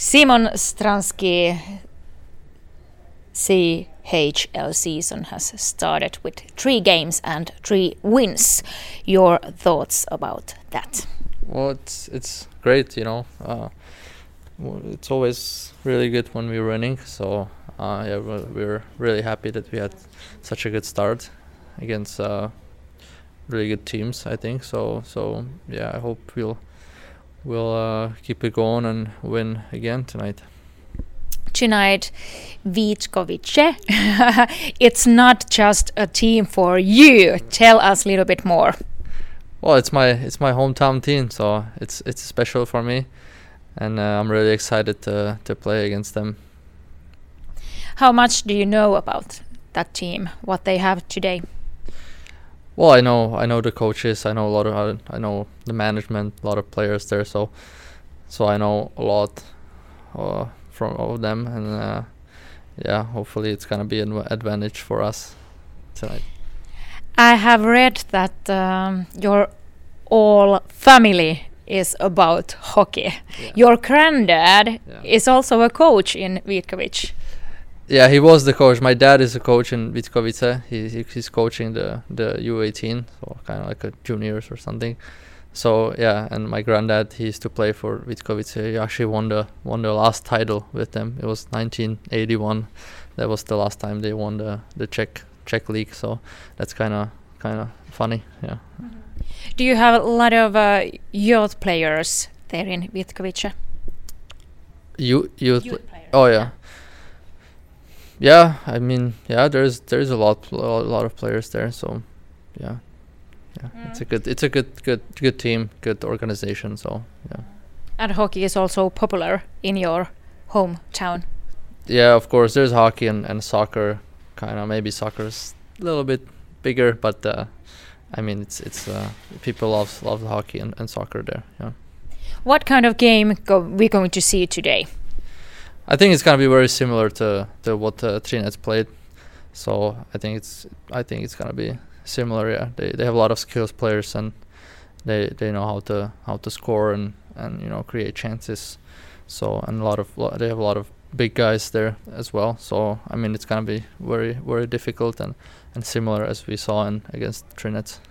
Šimon Stránský CHL season has started with three games and three wins. Your thoughts about that? Well, it's it's great, you know. Uh, it's always really good when we're winning. So uh, yeah, we're, really happy that we had such a good start against uh, really good teams. I think so. So yeah, I hope we'll we'll uh, keep it going and win again tonight. Tonight, Vitkovice. it's not just a team for you. Tell us a little bit more. Well, it's my it's my hometown team, so it's it's special for me, and uh, I'm really excited to to play against them. How much do you know about that team? What they have today? Well, I know I know the coaches. I know a lot of I know the management, a lot of players there. So so I know a lot uh, from all of them, and uh, yeah, hopefully it's gonna be an advantage for us tonight. I have read that um, your all family is about hockey. Yeah. Your granddad yeah. is also a coach in Vitkovice. Yeah, he was the coach. My dad is a coach in Vitkovice. He, he, he's coaching the the U18, so kind of like a juniors or something. So yeah, and my granddad he used to play for Vitkovice. He actually won the won the last title with them. It was 1981. That was the last time they won the the Czech Czech league. So that's kind of kind of funny. Yeah. Mm-hmm. Do you have a lot of uh, youth players there in Vitkovice? You, youth, youth players. Oh yeah. yeah. Yeah, I mean, yeah, there's there's a lot a lot of players there, so yeah, yeah, mm. it's a good it's a good good good team, good organization. So yeah. And hockey is also popular in your hometown. Yeah, of course. There's hockey and, and soccer, kind of maybe soccer's a little bit bigger, but uh, I mean it's it's uh, people love love hockey and, and soccer there. Yeah. What kind of game go we going to see today? I think it's gonna be very similar to to what uh, Trinec played. So I think it's I think it's gonna be similar. Yeah, they they have a lot of skills players and they they know how to how to score and and you know create chances. So and a lot of they have a lot of big guys there as well. So I mean it's gonna be very very difficult and and similar as we saw in against Trinec.